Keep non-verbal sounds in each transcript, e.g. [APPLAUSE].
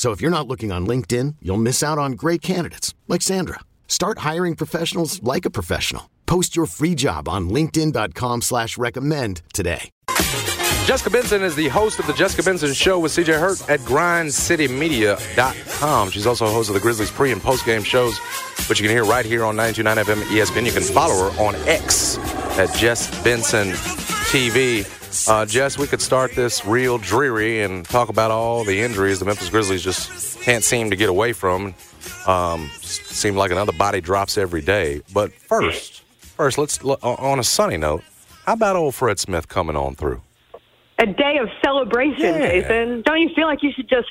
So if you're not looking on LinkedIn, you'll miss out on great candidates like Sandra. Start hiring professionals like a professional. Post your free job on LinkedIn.com slash recommend today. Jessica Benson is the host of the Jessica Benson Show with CJ Hurt at grindcitymedia.com. She's also a host of the Grizzlies pre and post game shows, which you can hear right here on 929 FM ESPN. You can follow her on X at Jess Benson TV. Uh, Jess, we could start this real dreary and talk about all the injuries the Memphis Grizzlies just can't seem to get away from. Um, seem like another body drops every day. But first, first, let's on a sunny note. How about old Fred Smith coming on through? A day of celebration, Yeah. Jason. Don't you feel like you should just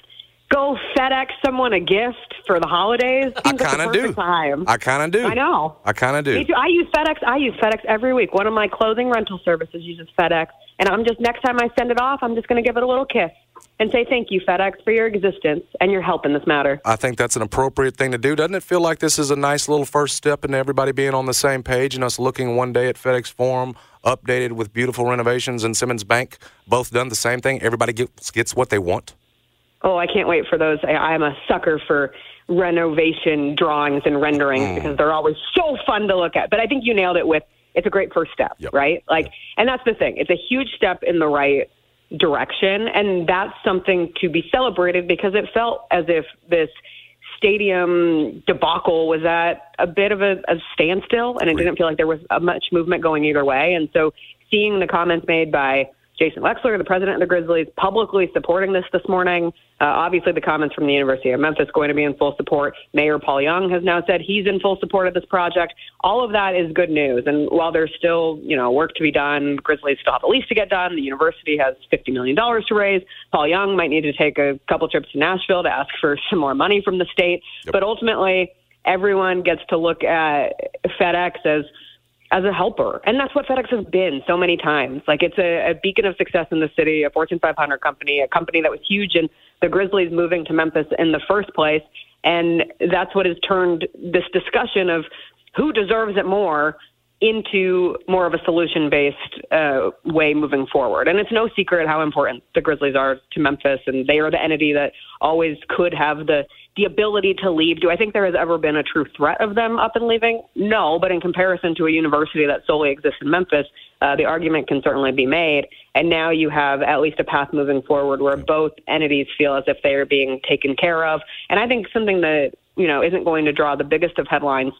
go FedEx someone a gift for the holidays? I Seems like the kind of do. Time. I kind of do. I know. I kind of do. I use FedEx. I use FedEx every week. One of my clothing rental services uses FedEx, and I'm just next time I send it off, I'm just going to give it a little kiss and say thank you, FedEx, for your existence and your help in this matter. I think that's an appropriate thing to do. Doesn't it feel like this is a nice little first step into everybody being on the same page and us looking one day at FedEx Forum, updated with beautiful renovations, and Simmons Bank, both done the same thing? Everybody gets, gets what they want. Oh, I can't wait for those. I, I'm a sucker for renovation drawings and renderings Mm. because they're always so fun to look at. But I think you nailed it with it's a great first step, Yep. right? Like, and that's the thing. It's a huge step in the right direction, and that's something to be celebrated because it felt as if this stadium debacle was at a bit of a, a standstill, and it didn't feel like there was a much movement going either way. And so, seeing the comments made by Jason Wexler, the president of the Grizzlies, publicly supporting this this morning. Uh, obviously, the comments from the University of Memphis going to be in full support. Mayor Paul Young has now said he's in full support of this project. All of that is good news. And while there's still, you know, work to be done, Grizzlies still have a lease to get done. The university has $50 million to raise. Paul Young might need to take a couple trips to Nashville to ask for [LAUGHS] some more money from the state. But ultimately, everyone gets to look at FedEx as as a helper. And that's what FedEx has been so many times. Like it's a, a beacon of success in the city, a Fortune 500 company, a company that was huge in the Grizzlies moving to Memphis in the first place. And that's what has turned this discussion of who deserves it more into more of a solution based uh, way moving forward. And it's no secret how important the Grizzlies are to Memphis, and they are the entity that always could have the the ability to leave. Do I think there has ever been a true threat of them up and leaving? No, but in comparison to a university that solely exists in Memphis, uh, the argument can certainly be made. And now you have at least a path moving forward where both entities feel as if they are being taken care of. And I think something that you know isn't going to draw the biggest of headlines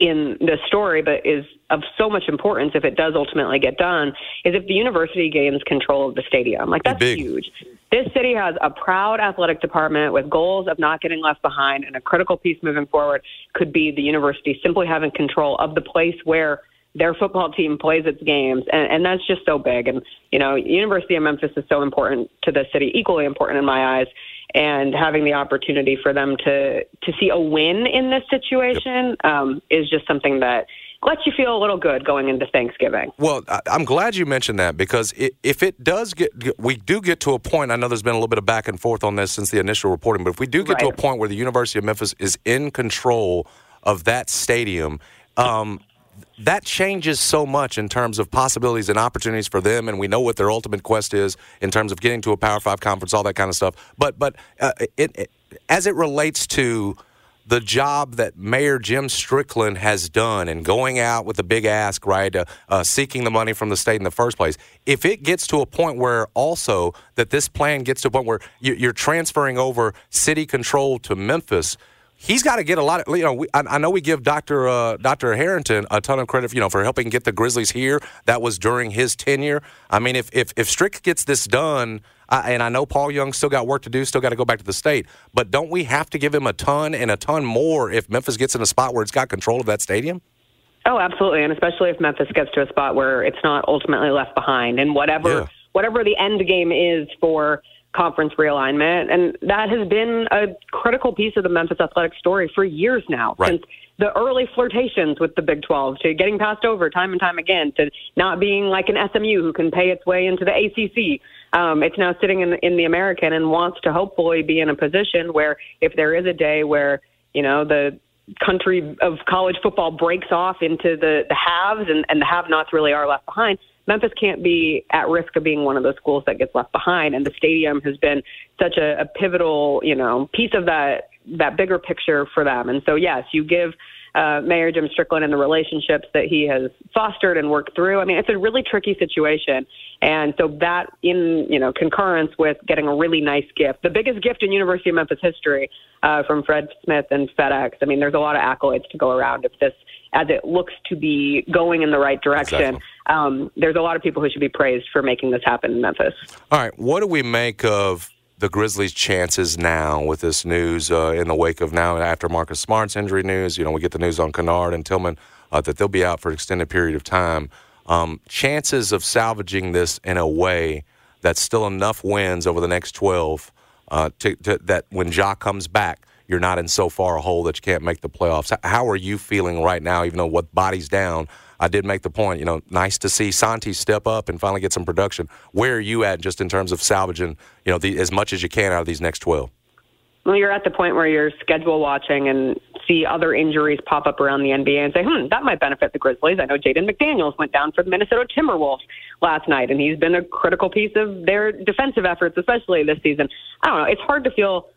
in the story, but is of so much importance if it does ultimately get done, is if the university gains control of the stadium. Like that's big. huge. This city has a proud athletic department with goals of not getting left behind, and a critical piece moving forward could be the university simply having control of the place where their football team plays its games, and, and that's just so big. And you know, University of Memphis is so important to the city, equally important in my eyes. And having the opportunity for them to to see a win in this situation um, is just something that lets you feel a little good going into Thanksgiving. Well, I'm glad you mentioned that because if it does get, we do get to a point. I know there's been a little bit of back and forth on this since the initial reporting, but if we do get to a point where the University of Memphis is in control of that stadium, um, that changes so much in terms of possibilities and opportunities for them, and we know what their ultimate quest is in terms of getting to a Power Five conference, all that kind of stuff. But but uh, it, it as it relates to the job that Mayor Jim Strickland has done and going out with a big ask, right, uh, uh, seeking the money from the state in the first place. If it gets to a point where also that this plan gets to a point where you, you're transferring over city control to Memphis, he's got to get a lot of you know. We, I, I, know we give Doctor uh, Doctor Herenton a ton of credit, you know, for helping get the Grizzlies here. That was during his tenure. I mean, if if if Strick gets this done. I, and I know Paul Young still got work to do, still got to go back to the state. But don't we have to give him a ton and a ton more if Memphis gets in a spot where it's got control of that stadium? Oh, absolutely, and especially if Memphis gets to a spot where it's not ultimately left behind, and whatever yeah. whatever the end game is for conference realignment. And that has been a critical piece of the Memphis athletic story for years now, right. since the early flirtations with the Big 12 to getting passed over time and time again to not being like an SMU who can pay its way into the ACC. Um, it's now sitting in, in the American and wants to hopefully be in a position where if there is a day where, you know, the country of college football breaks off into the, the haves and, and the have nots really are left behind, Memphis can't be at risk of being one of those schools that gets left behind. And the stadium has been such a, a pivotal, you know, piece of that that bigger picture for them. And so, yes, you give uh, Mayor Jim Strickland and the relationships that he has fostered and worked through. I mean, it's a really tricky situation. And so that in, you know, concurrence with getting a really nice gift, the biggest gift in University of Memphis history uh, from Fred Smith and FedEx. I mean, there's a lot of accolades to go around if this, as it looks to be going in the right direction. Exactly. Um, there's a lot of people who should be praised for making this happen in Memphis. All right. What do we make of the Grizzlies' chances now with this news uh, in the wake of now after Marcus Smart's injury news? You know, we get the news on Kennard and Tillman uh, that they'll be out for an extended period of time. Um, chances of salvaging this in a way that's still enough wins over the next 12 uh, to, to, that when Ja comes back, you're not in so far a hole that you can't make the playoffs. How are you feeling right now, even though what body's down? I did make the point, you know, nice to see Santi step up and finally get some production. Where are you at just in terms of salvaging, you know, the, as much as you can out of these next 12? Well, you're at the point where you're schedule watching and see other injuries pop up around the NBA and say, hmm, that might benefit the Grizzlies. I know Jaden McDaniels went down for the Minnesota Timberwolves last night, and he's been a critical piece of their defensive efforts, especially this season. I don't know. It's hard to feel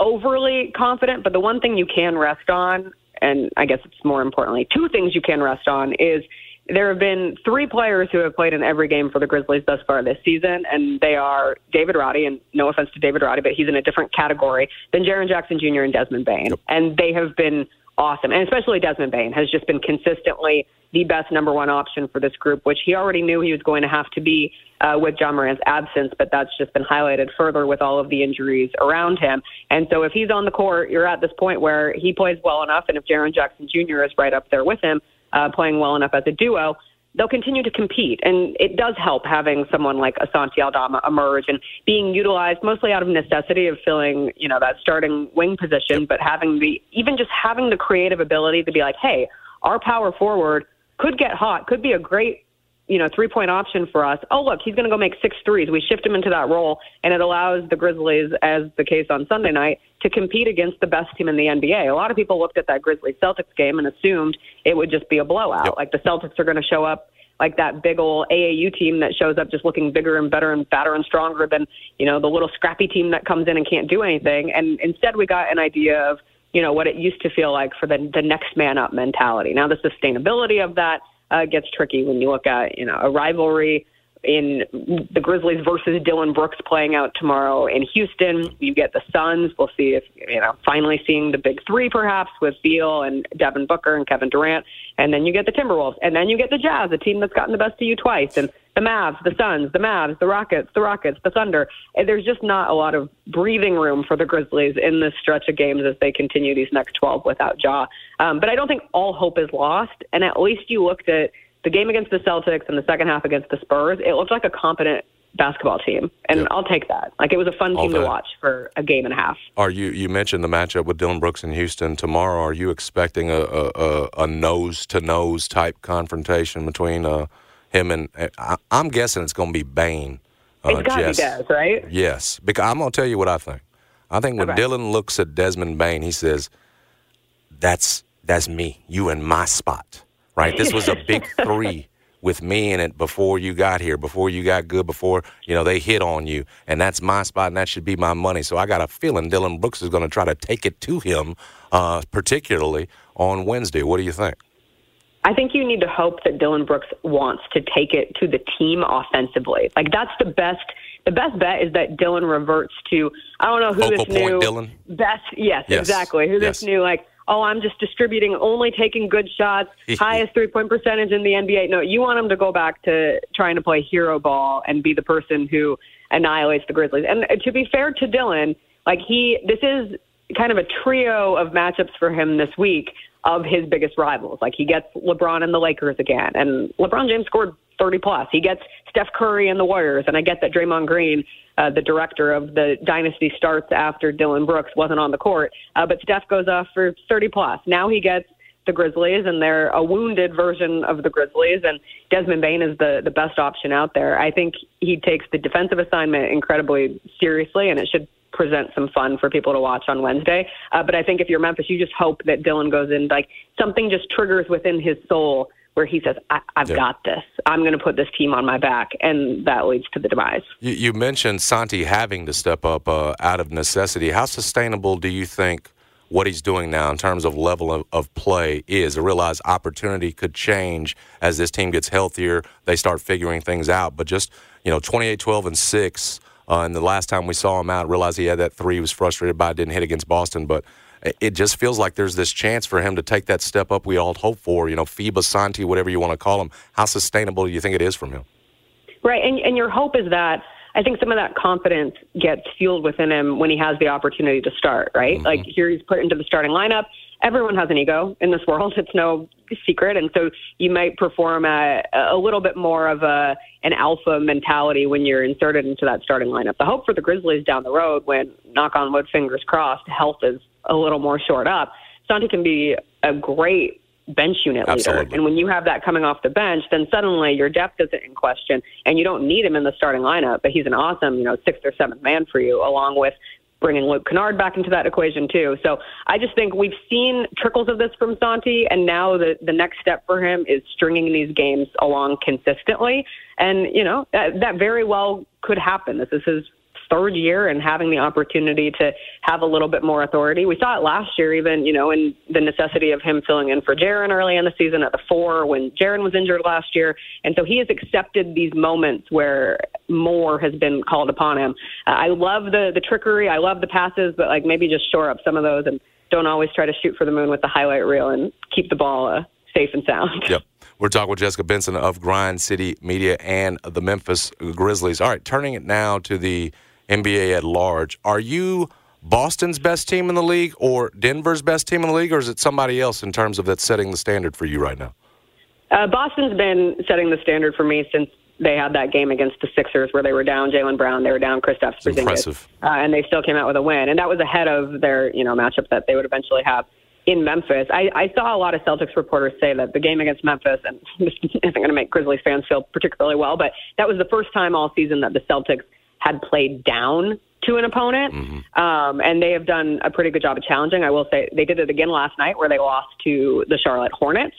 overly confident, but the one thing you can rest on and I guess it's more importantly, two things you can rest on is there have been three players who have played in every game for the Grizzlies thus far this season, and they are David Roddy, and no offense to David Roddy, but he's in a different category than Jaren Jackson Jr. and Desmond Bane. And they have been awesome. And especially Desmond Bane has just been consistently the best number one option for this group, which he already knew he was going to have to be uh, with Ja Morant's absence, but that's just been highlighted further with all of the injuries around him. And so if he's on the court, you're at this point where he plays well enough, and if Jaren Jackson Jr. is right up there with him, uh, playing well enough as a duo, they'll continue to compete. And it does help having someone like Asante Aldama emerge and being utilized mostly out of necessity of filling, you know, that starting wing position, but having the, even just having the creative ability to be like, hey, our power forward could get hot, could be a great you know, three point option for us. Oh, look, he's going to go make six threes. We shift him into that role, and it allows the Grizzlies, as the case on Sunday night, to compete against the best team in the NBA. A lot of people looked at that Grizzlies Celtics game and assumed it would just be a blowout. Yep. Like the Celtics are going to show up like that big old AAU team that shows up just looking bigger and better and fatter and stronger than, you know, the little scrappy team that comes in and can't do anything. And instead, we got an idea of, you know, what it used to feel like for the, the next man up mentality. Now, the sustainability of that uh, gets tricky when you look at you know a rivalry in the Grizzlies versus Dillon Brooks playing out tomorrow in Houston. You get the Suns. We'll see if you know finally seeing the big three perhaps with Beal and Devin Booker and Kevin Durant, and then you get the Timberwolves, and then you get the Jazz, a team that's gotten the best of you twice, and the Mavs, the Suns, the Mavs, the Rockets, the Rockets, the Thunder. And there's just not a lot of breathing room for the Grizzlies in this stretch of games as they continue these next 12 without Ja. Um, but I don't think all hope is lost, and at least you looked at the game against the Celtics and the second half against the Spurs, it looked like a competent basketball team, and yep. I'll take that. Like it was a fun All team that. to watch for a game and a half. Are you? You mentioned the matchup with Dillon Brooks in Houston tomorrow. Are you expecting a a nose to nose type confrontation between uh, him and? I, am guessing it's going to be Bane. Uh, it's got to be Des, right? Yes, because I'm going to tell you what I think. I think when okay. Dillon looks at Desmond Bane, he says, "That's that's me. You in my spot." Right? This was a [LAUGHS] big three with me in it before you got here, before you got good, before you know they hit on you, and that's my spot, and that should be my money. So I got a feeling Dillon Brooks is going to try to take it to him, uh, particularly on Wednesday. What do you think? I think you need to hope that Dillon Brooks wants to take it to the team offensively. Like that's the best the best bet is that Dillon reverts to I don't know who Focal this new point Dillon? best yes, Yes. exactly who Yes. this new like oh I'm just distributing only taking good shots [LAUGHS] highest three point percentage in the NBA no you want him to go back to trying to play hero ball and be the person who annihilates the Grizzlies. And uh, to be fair to Dillon, like he this is kind of a trio of matchups for him this week of his biggest rivals. Like he gets LeBron and the Lakers again, and LeBron James scored 30 plus. He gets Steph Curry and the Warriors, and I get that Draymond Green, uh, the director of the dynasty, starts after Dillon Brooks wasn't on the court, uh, but Steph goes off for 30 plus. Now he gets the Grizzlies, and they're a wounded version of the Grizzlies. And Desmond Bane is the the best option out there. I think he takes the defensive assignment incredibly seriously, and it should present some fun for people to watch on Wednesday. Uh, but I think if you're Memphis, you just hope that Dillon goes in like something just triggers within his soul where he says, I- "I've Yeah. got this. I'm going to put this team on my back," and that leads to the demise. You, you mentioned Santi having to step up uh, out of necessity. How sustainable do you think what he's doing now in terms of level of, of play is? I realize opportunity could change as this team gets healthier. They start figuring things out. But just, you know, 28, 12, and 6. Uh, and the last time we saw him out, realized he had that three he was frustrated by, it, didn't hit against Boston. But it- it just feels like there's this chance for him to take that step up we all hope for. You know, FIBA, Santi, whatever you want to call him. How sustainable do you think it is from him? Right, and and your hope is that I think some of that confidence gets fueled within him when he has the opportunity to start. Right, like here he's put into the starting lineup. Everyone has an ego in this world; it's no secret, and so you might perform at a little bit more of a an alpha mentality when you're inserted into that starting lineup. The hope for the Grizzlies down the road, when knock on wood, fingers crossed, health is a little more shored up. Santi can be a great bench unit leader. Absolutely. And when you have that coming off the bench, then suddenly your depth isn't in question, and you don't need him in the starting lineup. But he's an awesome, you know, sixth or seventh man for you, along with bringing Luke Kennard back into that equation too. So I just think we've seen trickles of this from Santi, and now the the next step for him is stringing these games along consistently. And you know that, that very well could happen. This is his third year and having the opportunity to have a little bit more authority. We saw it last year, even, you know, in the necessity of him filling in for Jaren early in the season at the four when Jaren was injured last year. And so he has accepted these moments where more has been called upon him. Uh, I love the, the trickery. I love the passes, but like maybe just shore up some of those and don't always try to shoot for the moon with the highlight reel and keep the ball uh, safe and sound. Yep. We're talking with Jessica Benson of Grind City Media and the Memphis Grizzlies. All right, turning it now to the NBA at large. Are you Boston's best team in the league or Denver's best team in the league, or is it somebody else in terms of that's setting the standard for you right now? Uh, Boston's been setting the standard for me since they had that game against the Sixers where they were down Jaylen Brown, they were down Kristaps Porzingis, uh, and they still came out with a win, and that was ahead of their you know matchup that they would eventually have in Memphis. I, I saw a lot of Celtics reporters say that the game against Memphis, and [LAUGHS] this isn't going to make Grizzlies fans feel particularly well, but that was the first time all season that the Celtics had played down to an opponent, um, and they have done a pretty good job of challenging. I will say they did it again last night where they lost to the Charlotte Hornets.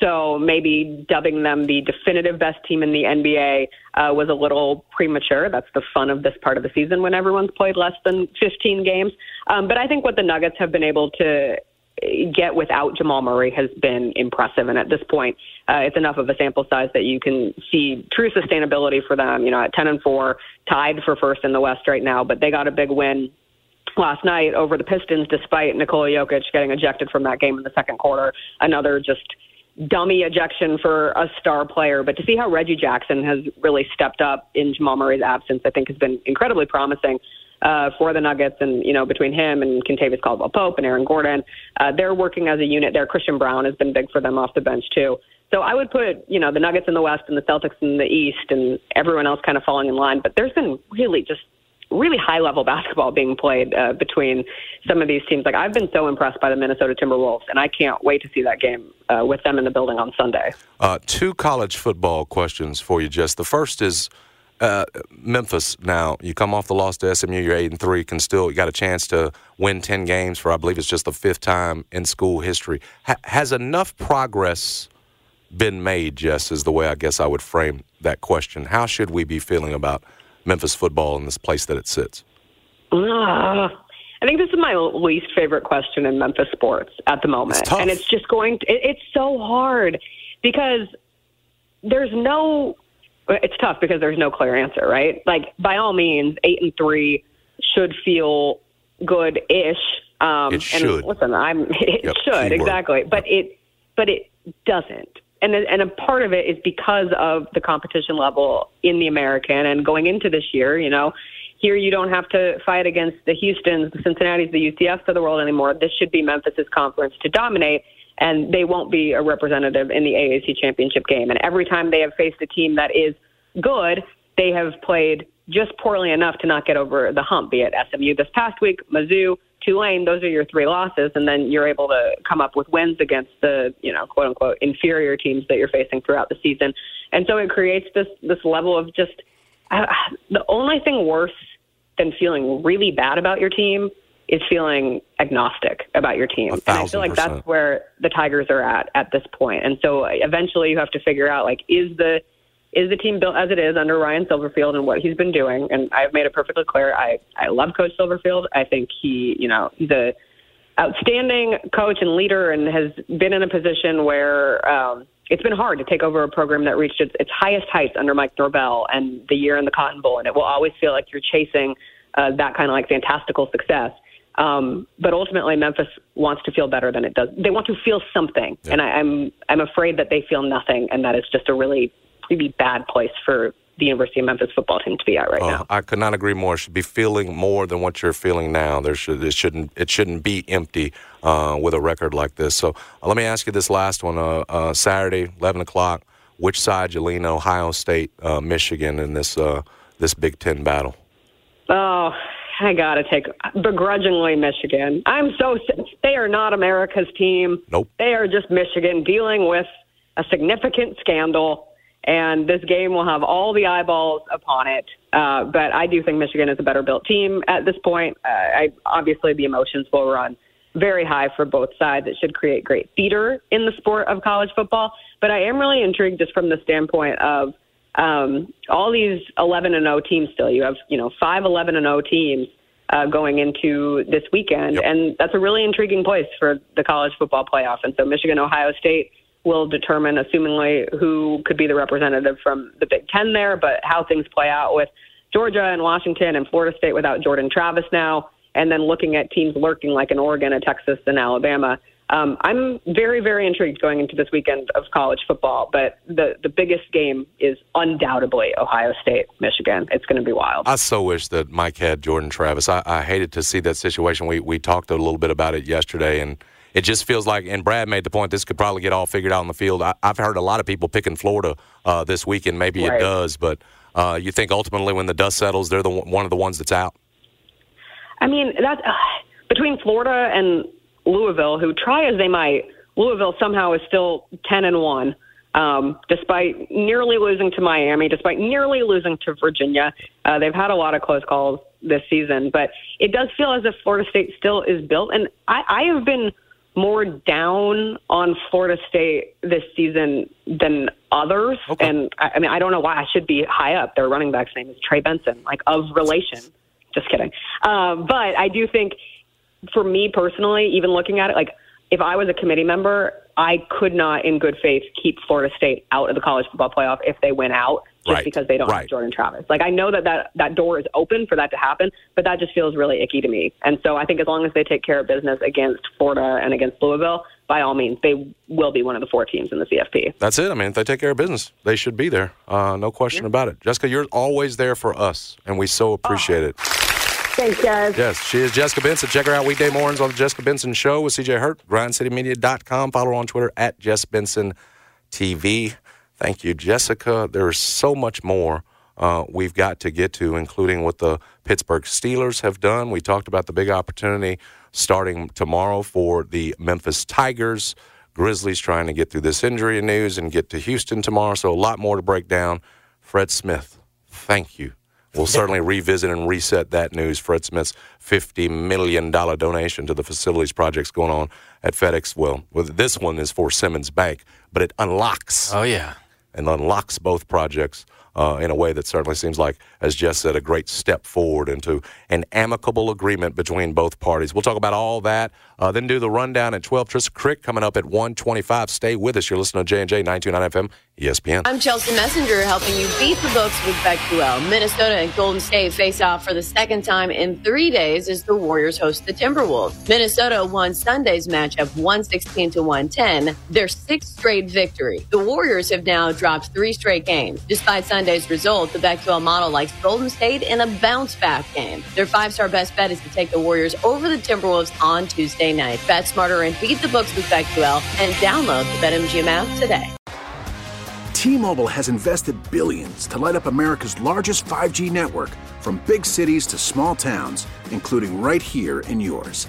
So maybe dubbing them the definitive best team in the NBA uh, was a little premature. That's the fun of this part of the season when everyone's played less than 15 games. Um, but I think what the Nuggets have been able to get without Jamal Murray has been impressive. And at this point, uh, it's enough of a sample size that you can see true sustainability for them. You know, at 10 and 4, tied for first in the West right now, but they got a big win last night over the Pistons, despite Nikola Jokic getting ejected from that game in the second quarter. Another just dummy ejection for a star player. But to see how Reggie Jackson has really stepped up in Jamal Murray's absence, I think has been incredibly promising. Uh, for the Nuggets, and you know between him and Kentavious Caldwell Pope and Aaron Gordon, uh, they're working as a unit there. Christian Braun has been big for them off the bench too. So I would put you know the Nuggets in the West and the Celtics in the East, and everyone else kind of falling in line. But there's been really just really high level [LAUGHS] basketball being played uh, between some of these teams. Like I've been so impressed by the Minnesota Timberwolves, and I can't wait to see that game uh, with them in the building on Sunday. Uh, two college football questions for you, Jess. The first is uh, Memphis. Now you come off the loss to SMU. You're eight and three. Can still you got a chance to win ten games for I believe it's just the fifth time in school history. Ha- has enough progress been made? Jess is the way I guess I would frame that question. How should we be feeling about Memphis football in this place that it sits? Ah, I think this is my least favorite question in Memphis sports at the moment, It's and it's just going. To, it, it's so hard because there's no it's tough because there's no clear answer, right? Like by all means, eight and three should feel good-ish. Um, it should. And listen, I'm [LAUGHS] it yep, should exactly, but yep. it but it doesn't. And and a part of it is because of the competition level in the American and going into this year, you know, here you don't have to fight against the Houston's, the Cincinnati's, the UCFs of the world anymore. This should be Memphis's conference to dominate and they won't be a representative in the AAC championship game. And every time they have faced a team that is good, they have played just poorly enough to not get over the hump, be it SMU this past week, Mizzou, Tulane, those are your three losses, and then you're able to come up with wins against the, you know, quote unquote inferior teams that you're facing throughout the season. And so it creates this this level of just uh, the only thing worse than feeling really bad about your team is feeling agnostic about your team. And I feel like percent. that's where the Tigers are at at this point. And so eventually you have to figure out like is the is the team built as it is under Ryan Silverfield and what he's been doing? And I've made it perfectly clear. I I love Coach Silverfield. I think he you know he's a outstanding coach and leader and has been in a position where um, it's been hard to take over a program that reached its, its highest heights under Mike Norvell and the year in the Cotton Bowl. And it will always feel like you're chasing uh, that kind of like fantastical success. Um, but ultimately, Memphis wants to feel better than it does. They want to feel something, yeah. and I, I'm I'm afraid that they feel nothing, and that is just a really really bad place for the University of Memphis football team to be at right uh, now. I could not agree more. It should be feeling more than what you're feeling now. There should it shouldn't it shouldn't be empty uh, with a record like this. So uh, let me ask you this last one. Uh, uh, Saturday, eleven o'clock. Which side you lean? Ohio State, uh, Michigan in this this Big Ten battle? Oh, I gotta take begrudgingly Michigan. I'm so they are not America's team. Nope. They are just Michigan dealing with a significant scandal, and this game will have all the eyeballs upon it. Uh, but I do think Michigan is a better built team at this point. Uh, I, obviously, the emotions will run very high for both sides. It should create great theater in the sport of college football. But I am really intrigued just from the standpoint of um, all these 11 and 0 teams still. You have, you know, five 11 and 0 teams uh, going into this weekend, yep. and that's a really intriguing place for the college football playoff. And so Michigan, Ohio State will determine, assumingly, who could be the representative from the Big Ten there, but how things play out with Georgia and Washington and Florida State without Jordan Travis now, and then looking at teams lurking like in Oregon and Texas and Alabama um, I'm very, very intrigued going into this weekend of college football. But the the biggest game is undoubtedly Ohio State, Michigan. It's going to be wild. I so wish that Mike had Jordan Travis. I, I hated to see that situation. We we talked a little bit about it yesterday, and it just feels like. And Brad made the point this could probably get all figured out in the field. I, have heard a lot of people picking Florida uh, this weekend. Maybe right. it does, but uh, you think ultimately when the dust settles, they're the one of the ones that's out. I mean that uh, between Florida and Louisville, who try as they might, Louisville somehow is still ten and one, um, despite nearly losing to Miami, despite nearly losing to Virginia. Uh, they've had a lot of close calls this season, but it does feel as if Florida State still is built. And I, I have been more down on Florida State this season than others. Okay. And I, I mean, I don't know why I should be high up. Their running back's name is Trey Benson, like of relation. Just kidding. Um, but I do think for me personally, even looking at it, like if I was a committee member, I could not, in good faith, keep Florida State out of the college football playoff if they went out just right. because they don't right. have Jordan Travis. Like I know that, that that door is open for that to happen, but that just feels really icky to me. And so I think as long as they take care of business against Florida and against Louisville, by all means, they will be one of the four teams in the CFP. That's it. I mean, if they take care of business, they should be there. Uh, no question yeah. about it. Jessica, you're always there for us, and we so appreciate oh. it. Thanks, guys. Yes, she is Jessica Benson. Check her out weekday mornings on the Jessica Benson Show with CJ Hurt, grindcitymedia.com. Follow her on Twitter at Jess Benson TV. Thank you, Jessica. There's so much more uh, we've got to get to, including what the Pittsburgh Steelers have done. We talked about the big opportunity starting tomorrow for the Memphis Tigers. Grizzlies trying to get through this injury news and get to Houston tomorrow. So a lot more to break down. Fred Smith, thank you We'll certainly revisit and reset that news. Fred Smith's $50 million donation to the facilities projects going on at FedEx. Well, this one is for Simmons Bank, but it unlocks. Oh, yeah. And unlocks both projects uh, in a way that certainly seems like, as Jess said, a great step forward into an amicable agreement between both parties. We'll talk about all that, uh, then do the rundown at 12. Trysta Crick coming up at 125. Stay with us. You're listening to J&J 929 FM ESPN. I'm Chelsea Messenger helping you beat the books with BetQL. Minnesota and Golden State face off for the second time in three days as the Warriors host the Timberwolves. Minnesota won Sunday's matchup 116 to 110, their sixth straight victory. The Warriors have now dropped three straight games. Despite Sunday's result, the BetQL model Golden State in a bounce back game. Their five star best bet is to take the Warriors over the Timberwolves on Tuesday night. Bet smarter and beat the books with BetQL and download the BetMGM app today. T-Mobile has invested billions to light up America's largest 5G network from big cities to small towns, including right here in yours.